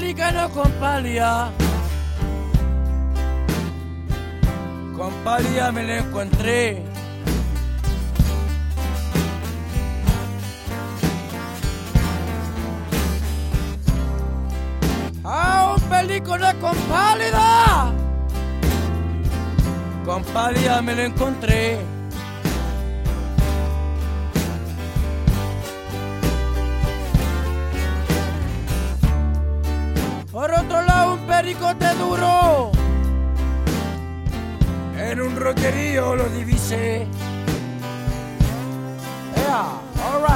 americano con palia. Con palia me lo encontré. A un película con pálida. Con pálida me lo encontré. Por otro lado, un pericote duro. En un roquerío lo divisé. Yeah, all right.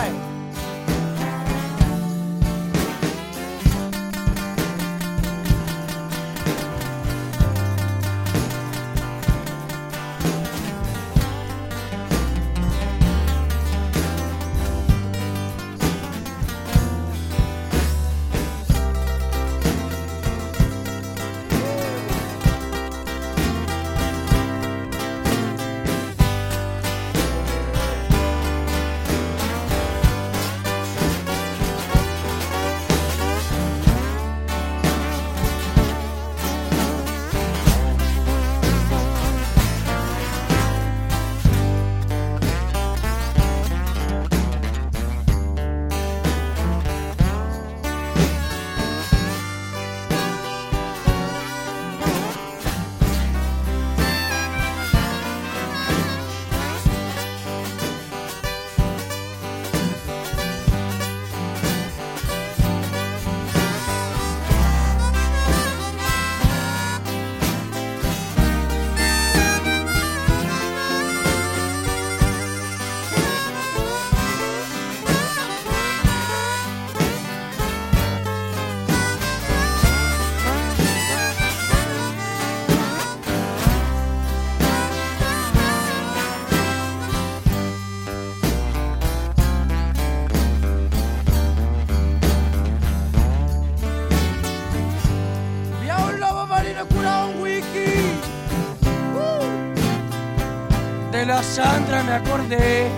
De la Sandra me acordé.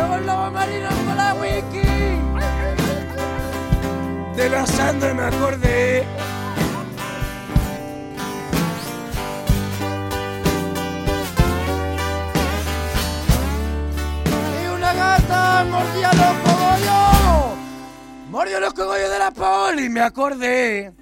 A un lobo marino con la wiki. De la Sandra me acordé. Y una gata mordía los cogollos. Mordió los cogollos de la poli, me acordé.